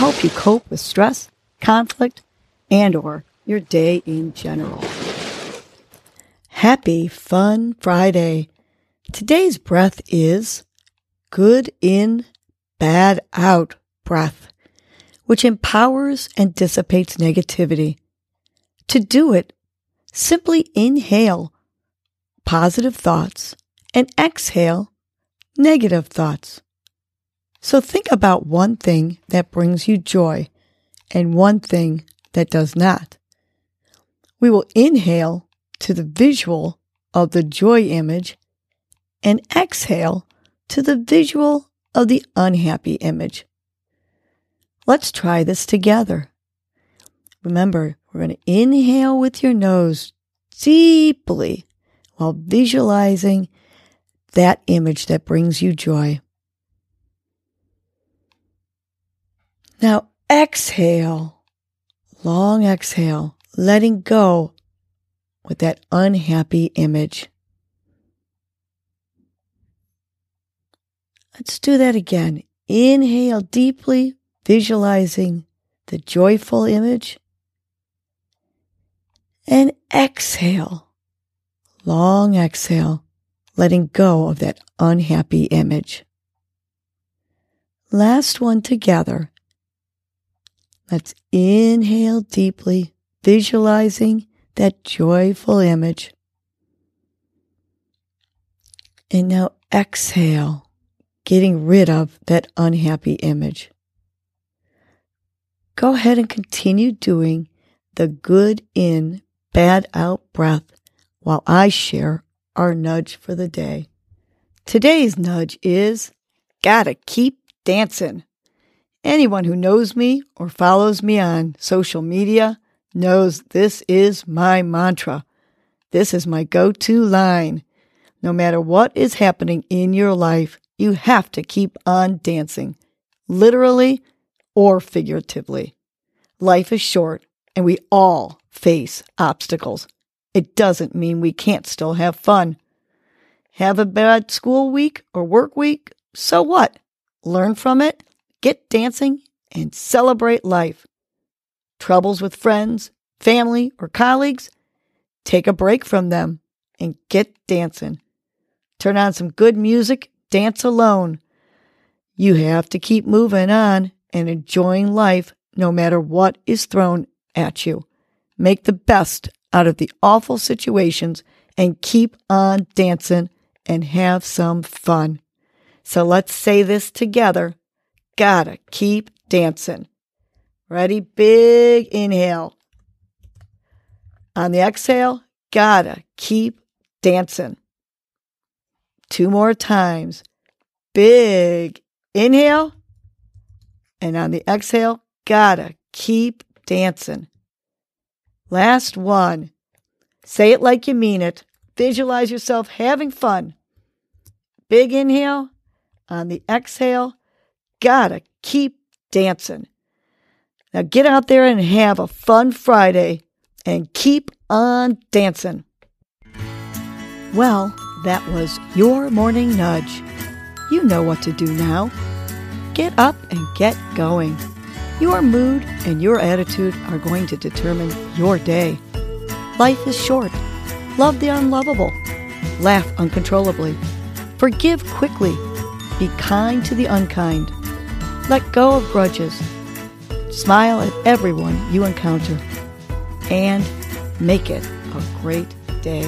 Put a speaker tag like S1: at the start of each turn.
S1: help you cope with stress, conflict, and or your day in general. Happy Fun Friday. Today's breath is good in, bad out breath, which empowers and dissipates negativity. To do it, simply inhale positive thoughts and exhale negative thoughts. So think about one thing that brings you joy and one thing that does not. We will inhale to the visual of the joy image and exhale to the visual of the unhappy image. Let's try this together. Remember, we're going to inhale with your nose deeply while visualizing that image that brings you joy. Now exhale, long exhale, letting go with that unhappy image. Let's do that again. Inhale deeply, visualizing the joyful image. And exhale, long exhale, letting go of that unhappy image. Last one together. Let's inhale deeply, visualizing that joyful image. And now exhale, getting rid of that unhappy image. Go ahead and continue doing the good in, bad out breath while I share our nudge for the day. Today's nudge is gotta keep dancing. Anyone who knows me or follows me on social media knows this is my mantra. This is my go to line. No matter what is happening in your life, you have to keep on dancing, literally or figuratively. Life is short and we all face obstacles. It doesn't mean we can't still have fun. Have a bad school week or work week? So what? Learn from it get dancing, and celebrate life. Troubles with friends, family, or colleagues? Take a break from them and get dancing. Turn on some good music, dance alone. You have to keep moving on and enjoying life no matter what is thrown at you. Make the best out of the awful situations and keep on dancing and have some fun. So let's say this together gotta keep dancing. Ready? Big inhale. On the exhale, gotta keep dancing. Two more times. Big inhale. And on the exhale, gotta keep dancing. Last one. Say it like you mean it. Visualize yourself having fun. Big inhale. On the exhale, gotta keep dancing. Now get out there and have a fun Friday and keep on dancing. Well, that was your morning nudge. You know what to do now. Get up and get going. Your mood and your attitude are going to determine your day. Life is short. Love the unlovable. Laugh uncontrollably. Forgive quickly. Be kind to the unkind. Let go of grudges. Smile at everyone you encounter. And make it a great day.